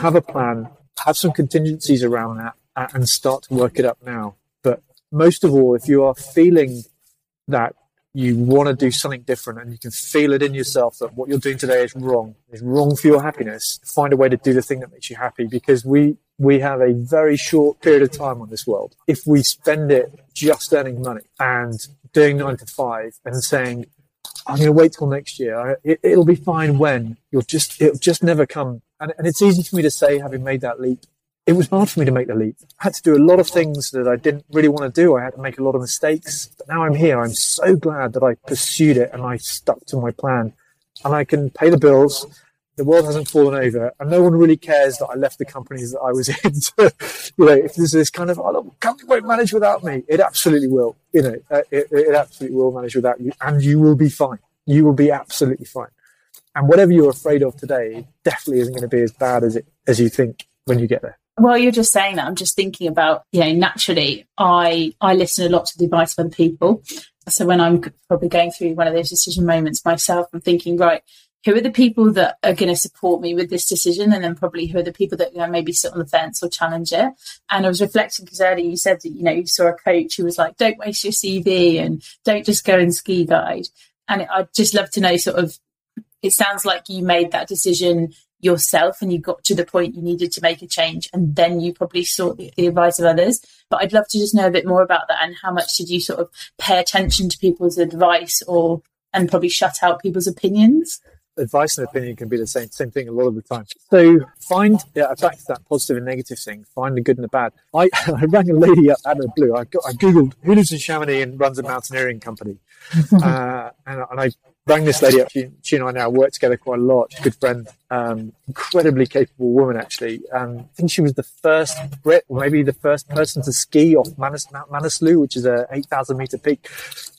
Have a plan, have some contingencies around that, uh, and start to work it up now. But most of all, if you are feeling that you want to do something different and you can feel it in yourself that what you're doing today is wrong, is wrong for your happiness, find a way to do the thing that makes you happy because we we have a very short period of time on this world. If we spend it just earning money and doing nine to five and saying, I'm going to wait till next year. It, will be fine when you'll just, it'll just never come. And, and it's easy for me to say, having made that leap. It was hard for me to make the leap. I had to do a lot of things that I didn't really want to do. I had to make a lot of mistakes. But now I'm here. I'm so glad that I pursued it and I stuck to my plan and I can pay the bills the world hasn't fallen over, and no one really cares that I left the companies that I was in. So, you know, if there's this kind of, oh, company won't manage without me, it absolutely will. You know, uh, it, it absolutely will manage without you, and you will be fine. You will be absolutely fine. And whatever you're afraid of today definitely isn't going to be as bad as it as you think when you get there. Well, you're just saying that. I'm just thinking about, you know, naturally, I I listen a lot to the advice of other people. So when I'm probably going through one of those decision moments myself, I'm thinking, right, who are the people that are going to support me with this decision and then probably who are the people that you know, maybe sit on the fence or challenge it and i was reflecting because earlier you said that you know you saw a coach who was like don't waste your cv and don't just go and ski guide and i'd just love to know sort of it sounds like you made that decision yourself and you got to the point you needed to make a change and then you probably sought the, the, advice of others but i'd love to just know a bit more about that and how much did you sort of pay attention to people's advice or and probably shut out people's opinions advice and opinion can be the same same thing a lot of the time. So find yeah, back to that positive and negative thing. Find the good and the bad. I, I rang a lady up out of the blue. I, got, I googled who lives in Chamonix and runs a mountaineering company, uh, and, and I rang this lady up. She, she, and I now work together quite a lot. Good friend, um, incredibly capable woman, actually. Um, I think she was the first Brit, or maybe the first person to ski off Manus, Mount Manaslu, which is a 8,000 meter peak.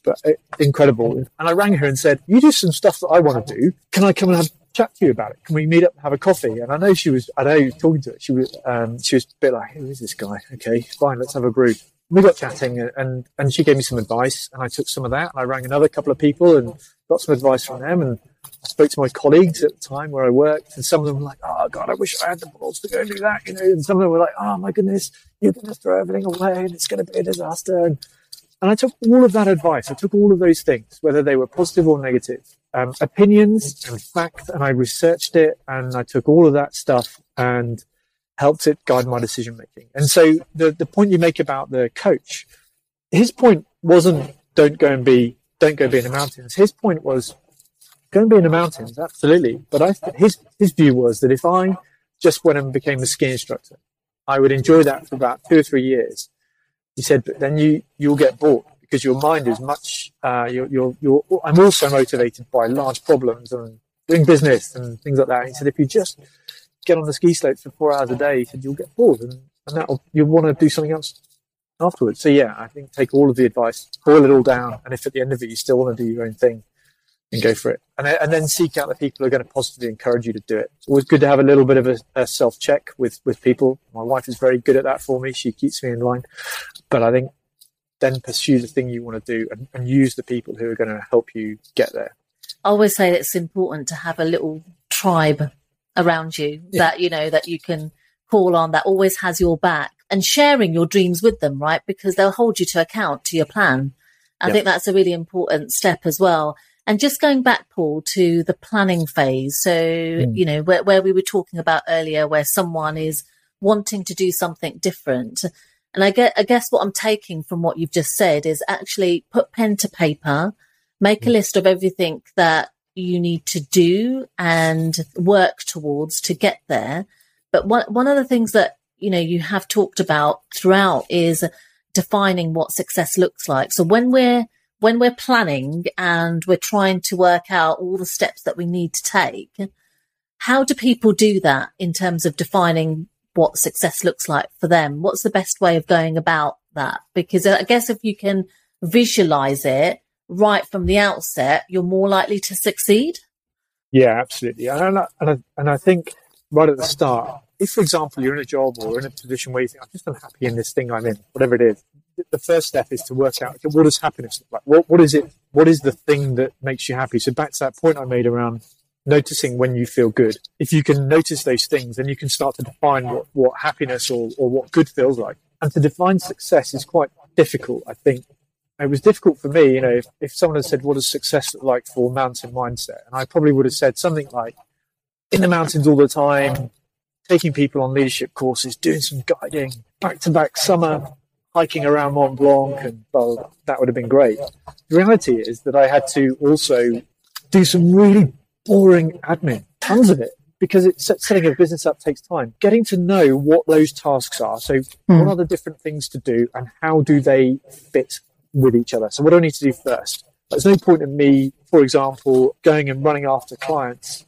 But uh, incredible. And I rang her and said, You do some stuff that I want to do. Can I come and have chat to you about it? Can we meet up and have a coffee? And I know she was, I know talking to her, she was, um, she was a bit like, who is this guy? Okay, fine, let's have a brew we got chatting and, and she gave me some advice and I took some of that and I rang another couple of people and got some advice from them and I spoke to my colleagues at the time where I worked and some of them were like, oh God, I wish I had the balls to go and do that, you know, and some of them were like, oh my goodness, you're going to throw everything away and it's going to be a disaster. And, and I took all of that advice. I took all of those things, whether they were positive or negative, um, opinions and fact, and I researched it and I took all of that stuff and helped it guide my decision making. And so the, the point you make about the coach, his point wasn't don't go and be don't go be in the mountains. His point was go and be in the mountains, absolutely. But I his his view was that if I just went and became a ski instructor, I would enjoy that for about two or three years. He said, but then you you'll get bored because your mind is much. Uh, you're, you're, you're, I'm also motivated by large problems and doing business and things like that. He said, if you just get on the ski slopes for four hours a day, he said you'll get bored and, and that you'll want to do something else afterwards. So yeah, I think take all of the advice, boil it all down, and if at the end of it you still want to do your own thing, and go for it. And, and then seek out the people who are going to positively encourage you to do it. It's always good to have a little bit of a, a self check with with people. My wife is very good at that for me. She keeps me in line. But I think then pursue the thing you want to do and, and use the people who are going to help you get there. I always say it's important to have a little tribe around you yeah. that, you know, that you can call on that always has your back and sharing your dreams with them, right? Because they'll hold you to account to your plan. I think that's a really important step as well. And just going back, Paul, to the planning phase. So, mm. you know, where, where we were talking about earlier, where someone is wanting to do something different. And I get, I guess what I'm taking from what you've just said is actually put pen to paper, make mm. a list of everything that you need to do and work towards to get there. But one, one of the things that, you know, you have talked about throughout is defining what success looks like. So when we're when we're planning and we're trying to work out all the steps that we need to take, how do people do that in terms of defining what success looks like for them? What's the best way of going about that? Because I guess if you can visualize it right from the outset, you're more likely to succeed. Yeah, absolutely. And I, and I, and I think right at the start, if, for example, you're in a job or in a position where you think, I'm just unhappy in this thing I'm in, whatever it is, the first step is to work out okay, what does happiness look like? What, what is it? What is the thing that makes you happy? So back to that point I made around noticing when you feel good. If you can notice those things, then you can start to define what, what happiness or, or what good feels like. And to define success is quite difficult, I think. It was difficult for me, you know, if, if someone had said, what does success look like for mountain mindset? And I probably would have said something like, in the mountains all the time, taking people on leadership courses, doing some guiding, back to back summer hiking around Mont Blanc, and well, that would have been great. The reality is that I had to also do some really boring admin, tons of it, because it's setting a business up takes time. Getting to know what those tasks are. So, mm. what are the different things to do, and how do they fit with each other? So, what do I need to do first? There's no point in me, for example, going and running after clients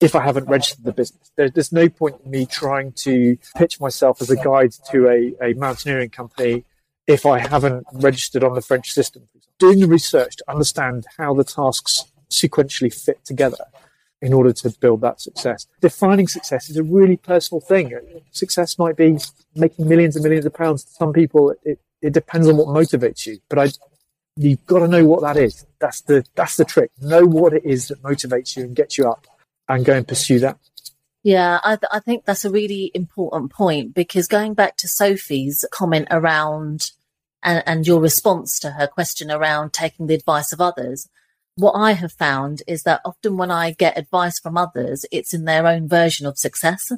if I haven't registered the business. There, there's no point in me trying to pitch myself as a guide to a, a mountaineering company if I haven't registered on the French system. Doing the research to understand how the tasks sequentially fit together in order to build that success. Defining success is a really personal thing. Success might be making millions and millions of pounds. To some people, it, it depends on what motivates you. But I, you've got to know what that is. That's the that's the trick. Know what it is that motivates you and gets you up and go and pursue that. Yeah, I, th- I think that's a really important point because going back to Sophie's comment around and, and your response to her question around taking the advice of others, what I have found is that often when I get advice from others, it's in their own version of success.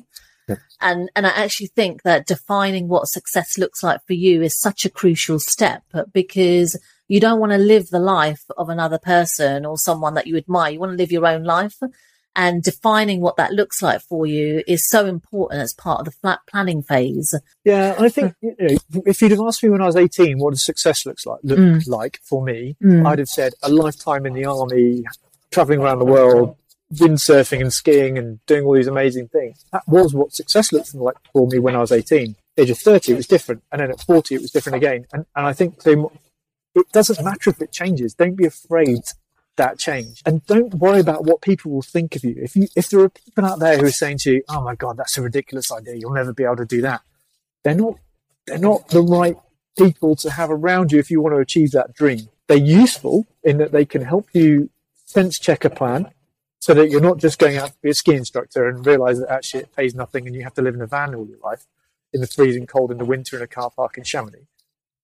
Yeah. And and I actually think that defining what success looks like for you is such a crucial step because you don't want to live the life of another person or someone that you admire. You want to live your own life and defining what that looks like for you is so important as part of the flat planning phase. Yeah, I think you know, if you'd have asked me when I was 18 what does success looks like look mm. like for me, mm. I'd have said a lifetime in the army, traveling around the world, windsurfing and skiing and doing all these amazing things. That was what success looked like for me when I was 18. Age of 30, it was different. And then at 40, it was different again. And, and I think it doesn't matter if it changes. Don't be afraid that change. And don't worry about what people will think of you. If you if there are people out there who are saying to you, "Oh my god, that's a ridiculous idea. You'll never be able to do that." They're not they're not the right people to have around you if you want to achieve that dream. They're useful in that they can help you sense check a plan so that you're not just going out to be a ski instructor and realize that actually it pays nothing and you have to live in a van all your life in the freezing cold in the winter in a car park in Chamonix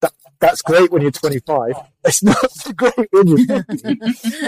that, that's great when you're 25. It's not so great when you're 50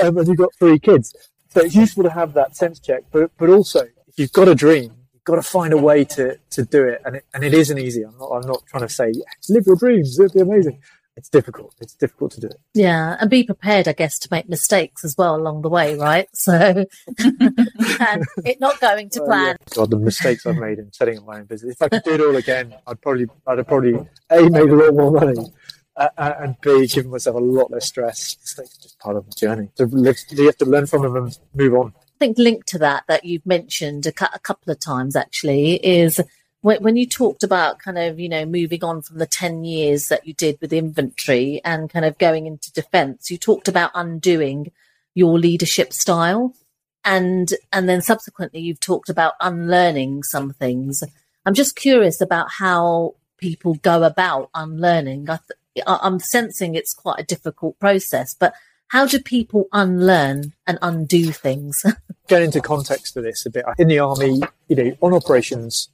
um, and you've got three kids. So it's useful to have that sense check, but but also if you've got a dream, you've got to find a way to to do it, and it, and it isn't easy. I'm not I'm not trying to say yes, live your dreams, it'll be amazing it's difficult. It's difficult to do it. Yeah, and be prepared, I guess, to make mistakes as well along the way, right? So, and it not going to plan. yeah. God, the mistakes I've made in setting up my own business. If I could do it all again, I'd probably, I'd have probably a made a lot more money, uh, uh and b given myself a lot less stress. Mistakes are just part of the journey. So you have to learn from them and move on. I think linked to that that you've mentioned a, cu- a couple of times actually is when you talked about kind of, you know, moving on from the 10 years that you did with infantry and kind of going into defense, you talked about undoing your leadership style. And, and then subsequently you've talked about unlearning some things. I'm just curious about how people go about unlearning. I th- I'm sensing it's quite a difficult process, but how do people unlearn and undo things? Get into context to this a bit. In the army, you know, on operations,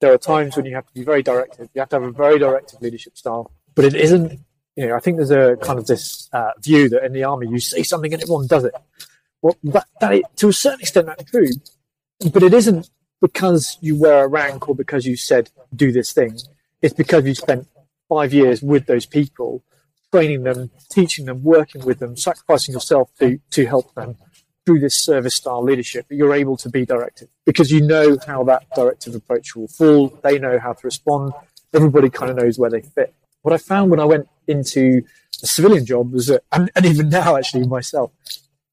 there are times when you have to be very directive. You have to have a very directive leadership style, but it isn't. You know, I think there's a kind of this uh, view that in the army you say something and everyone does it. Well, that, that to a certain extent that's true, but it isn't because you wear a rank or because you said do this thing. It's because you spent five years with those people, training them, teaching them, working with them, sacrificing yourself to to help them through this service style leadership, you're able to be directive because you know how that directive approach will fall. They know how to respond. Everybody kind of knows where they fit. what I found when I went into a civilian job was that, and, and even now actually myself,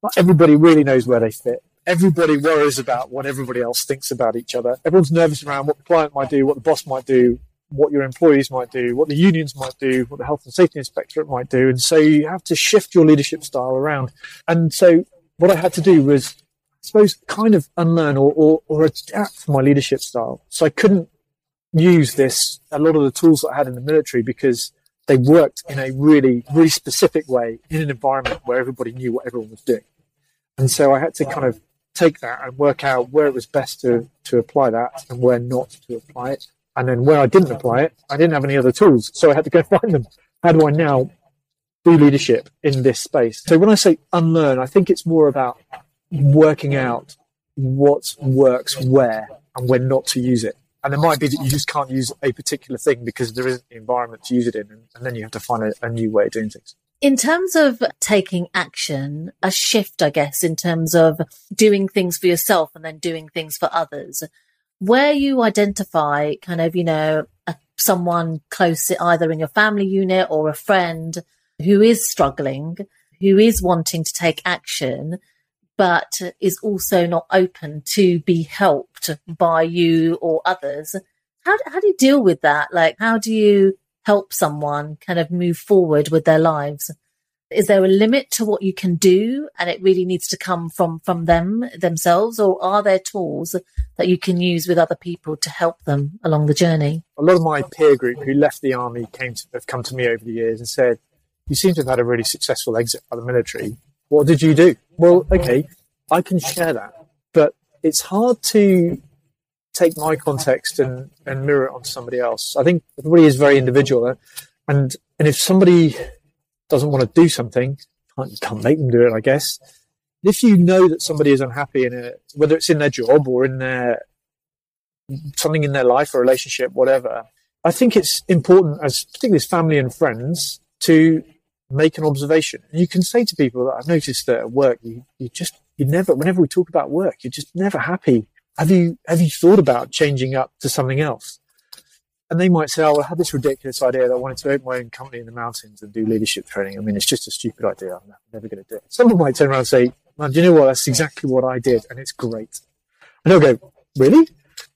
not everybody really knows where they fit. Everybody worries about what everybody else thinks about each other. Everyone's nervous around what the client might do, what the boss might do, what your employees might do, what the unions might do, what the health and safety inspectorate might do. And so you have to shift your leadership style around. And so what I had to do was, I suppose, kind of unlearn or, or, or adapt my leadership style. So I couldn't use this, a lot of the tools that I had in the military because they worked in a really, really specific way in an environment where everybody knew what everyone was doing. And so I had to kind of take that and work out where it was best to, to apply that and where not to apply it. And then where I didn't apply it, I didn't have any other tools. So I had to go find them. How do I now do leadership in this space? So when I say unlearn, I think it's more about working out what works where and when not to use it. And it might be that you just can't use a particular thing because there isn't the environment to use it in. And, and then you have to find a, a new way of doing things. In terms of taking action, a shift, I guess, in terms of doing things for yourself and then doing things for others, where you identify kind of, you know, a, someone close, either in your family unit or a friend who is struggling, who is wanting to take action, but is also not open to be helped by you or others. How, how do you deal with that? Like, how do you help someone kind of move forward with their lives? Is there a limit to what you can do and it really needs to come from, from them themselves? Or are there tools that you can use with other people to help them along the journey? A lot of my peer group who left the army came to, have come to me over the years and said, you seem to have had a really successful exit by the military. What did you do? Well, okay, I can share that, but it's hard to take my context and, and mirror it onto somebody else. I think everybody is very individual, uh, and and if somebody doesn't want to do something, you can't make them do it, I guess. If you know that somebody is unhappy in it, whether it's in their job or in their something in their life or relationship, whatever, I think it's important as particularly as family and friends to make an observation. And you can say to people that I've noticed that at work, you, you just, you never, whenever we talk about work, you're just never happy. Have you, have you thought about changing up to something else? And they might say, oh, I had this ridiculous idea that I wanted to open my own company in the mountains and do leadership training. I mean, it's just a stupid idea. I'm never going to do it. Someone might turn around and say, man, do you know what? That's exactly what I did. And it's great. And they'll go, really?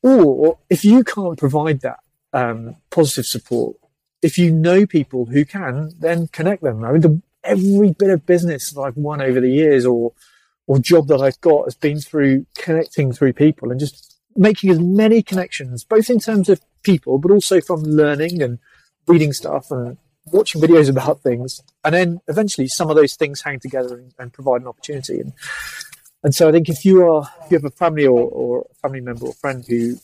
Or if you can't provide that um, positive support, if you know people who can, then connect them. I mean, the, every bit of business that I've won over the years or or job that I've got has been through connecting through people and just making as many connections, both in terms of people, but also from learning and reading stuff and watching videos about things. And then eventually some of those things hang together and, and provide an opportunity. And, and so I think if you are, if you have a family or, or a family member or friend who,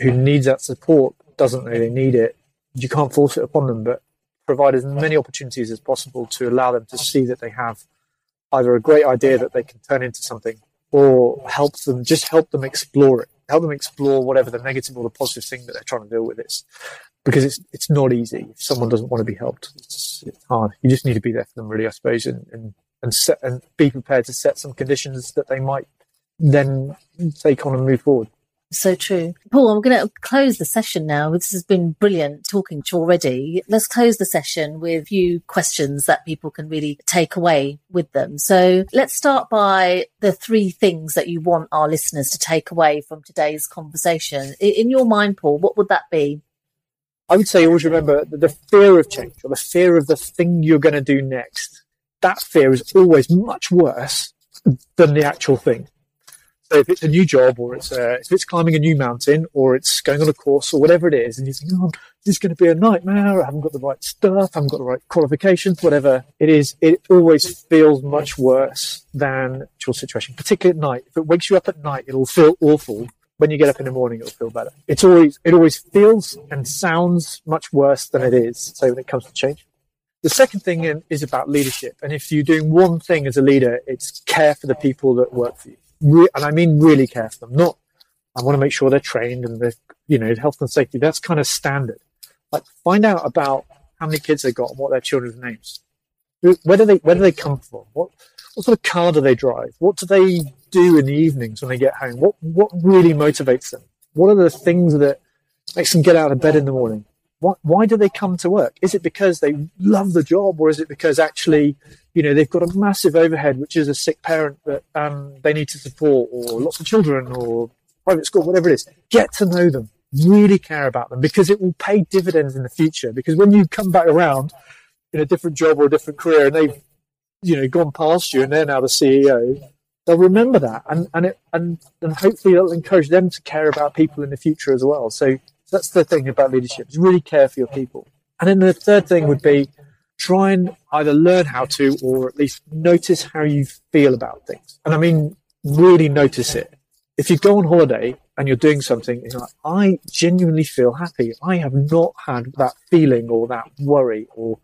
who needs that support, doesn't know they need it, you can't force it upon them, but provide as many opportunities as possible to allow them to see that they have either a great idea that they can turn into something or help them just help them explore it. Help them explore whatever the negative or the positive thing that they're trying to deal with is. Because it's it's not easy. If someone doesn't want to be helped it's, it's hard. You just need to be there for them really i suppose and and and set and be prepared to set some conditions that they might then take on and move forward so true. Paul, I'm going to close the session now. This has been brilliant talking to you already. Let's close the session with a few questions that people can really take away with them. So let's start by the three things that you want our listeners to take away from today's conversation. In your mind, Paul, what would that be? I would say always remember the fear of change or the fear of the thing you're going to do next. That fear is always much worse than the actual thing. So if it's a new job or it's uh, if it's climbing a new mountain or it's going on a course or whatever it is, and you think, oh, this is going to be a nightmare. I haven't got the right stuff. I haven't got the right qualifications, whatever it is. It always feels much worse than your situation, particularly at night. If it wakes you up at night, it'll feel awful. When you get up in the morning, it'll feel better. It's always, it always feels and sounds much worse than it is. So when it comes to change. The second thing is about leadership. And if you're doing one thing as a leader, it's care for the people that work for you re- and I mean really care for them. Not, I want to make sure they're trained and they're, you know, health and safety. That's kind of standard. Like find out about how many kids they got and what their children's names. Where do they, where do they come from? What, what sort of car do they drive? What do they do in the evenings when they get home? What, what really motivates them? What are the things that makes them get out of bed in the morning? why do they come to work? Is it because they love the job or is it because actually, you know, they've got a massive overhead, which is a sick parent that um, they need to support or lots of children or private school, whatever it is. Get to know them, really care about them because it will pay dividends in the future. Because when you come back around in a different job or a different career and they've, you know, gone past you and they're now the CEO, they'll remember that and, and it, and, and hopefully it'll encourage them to care about people in the future as well. So that's the thing about leadership is really care for your people. And then the third thing would be try and either learn how to or at least notice how you feel about things. And I mean, really notice it. If you go on holiday and you're doing something you're like, I genuinely feel happy. I have not had that feeling or that worry or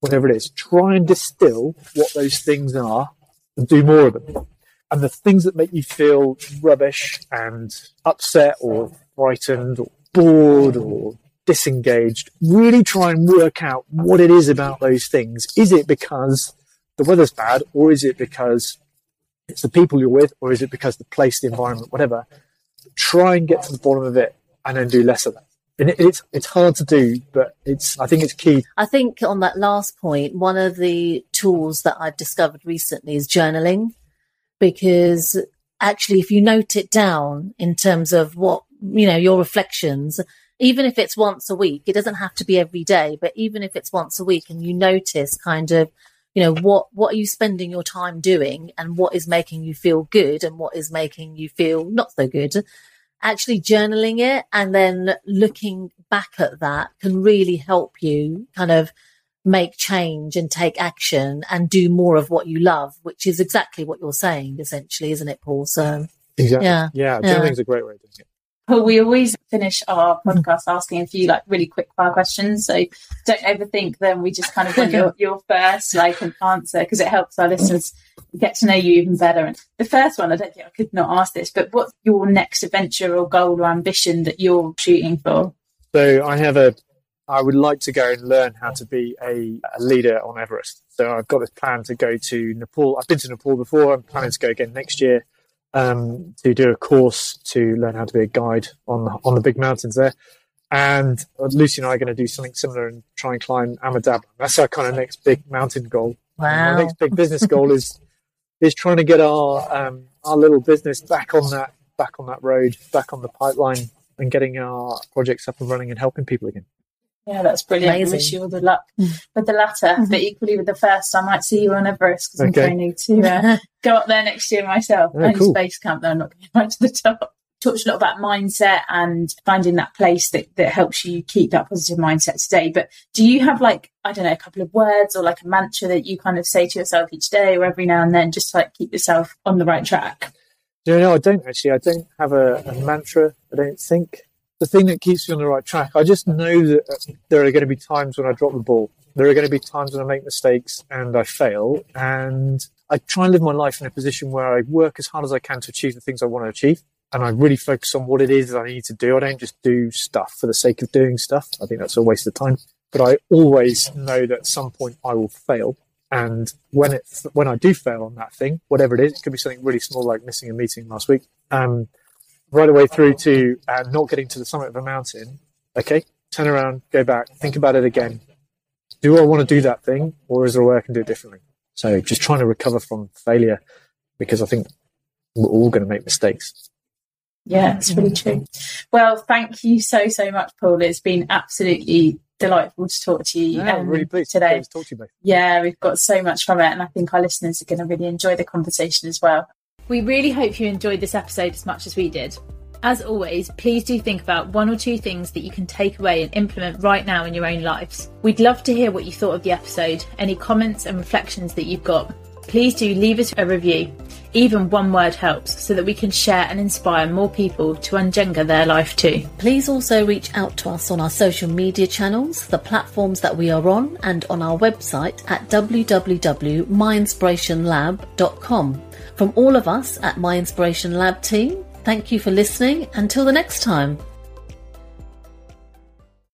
whatever it is. Try and distill what those things are and do more of them. And the things that make you feel rubbish and upset or frightened or bored or disengaged, really try and work out what it is about those things. Is it because the weather's bad, or is it because it's the people you're with, or is it because the place, the environment, whatever? Try and get to the bottom of it, and then do less of that. And it's it's hard to do, but it's I think it's key. I think on that last point, one of the tools that I've discovered recently is journaling, because actually, if you note it down in terms of what you know your reflections even if it's once a week, it doesn't have to be every day, but even if it's once a week and you notice kind of, you know, what, what are you spending your time doing and what is making you feel good and what is making you feel not so good, actually journaling it and then looking back at that can really help you kind of make change and take action and do more of what you love, which is exactly what you're saying, essentially, isn't it, Paul? So, exactly. Yeah. Yeah. Journaling's yeah. a great way of doing it. Well, we always finish our hmm. podcast asking a few like really quick fire questions. So don't overthink them. We just kind of want your, your first like an answer because it helps our listeners get to know you even better. And the first one, I don't think I could not ask this, but what's your next adventure or goal or ambition that you're shooting for? So I have a, I would like to go and learn how to be a, a leader on Everest. So I've got this plan to go to Nepal. I've been to Nepal before. I'm planning to go again next year um, to do a course to learn how to be a guide on the, on the big mountains there. And Lucy and I are going to do something similar and try and climb Ama That's our kind of next big mountain goal. Wow. Our next big business goal is is trying to get our um, our little business back on that back on that road, back on the pipeline, and getting our projects up and running and helping people again. Yeah, that's brilliant. Amazing. I wish you all the luck with the latter, mm-hmm. but equally with the first, I might see you on Everest because okay. I'm training to uh, go up there next year myself. Oh, cool. base camp, though I'm not going right to the top. Talked a lot about mindset and finding that place that, that helps you keep that positive mindset today. But do you have like, I don't know, a couple of words or like a mantra that you kind of say to yourself each day or every now and then just to like keep yourself on the right track? No, no, I don't actually. I don't have a, a mantra. I don't think the thing that keeps me on the right track. I just know that there are going to be times when I drop the ball. There are going to be times when I make mistakes and I fail. And I try and live my life in a position where I work as hard as I can to achieve the things I want to achieve. And I really focus on what it is that I need to do. I don't just do stuff for the sake of doing stuff. I think that's a waste of time. But I always know that at some point I will fail. And when it when I do fail on that thing, whatever it is, it could be something really small like missing a meeting last week. Um, right the way through to uh, not getting to the summit of a mountain, okay, turn around, go back, think about it again. Do I want to do that thing, or is there a way I can do it differently? So just trying to recover from failure, because I think we're all going to make mistakes. Yeah, it's really true. Well, thank you so so much, Paul. It's been absolutely delightful to talk to you yeah, um, really pleased today. To talk to you both. Yeah, we've got so much from it, and I think our listeners are going to really enjoy the conversation as well. We really hope you enjoyed this episode as much as we did. As always, please do think about one or two things that you can take away and implement right now in your own lives. We'd love to hear what you thought of the episode, any comments and reflections that you've got. Please do leave us a review. Even one word helps so that we can share and inspire more people to unjenga their life too. Please also reach out to us on our social media channels, the platforms that we are on, and on our website at www.myinspirationlab.com. From all of us at My Inspiration Lab team, thank you for listening. Until the next time.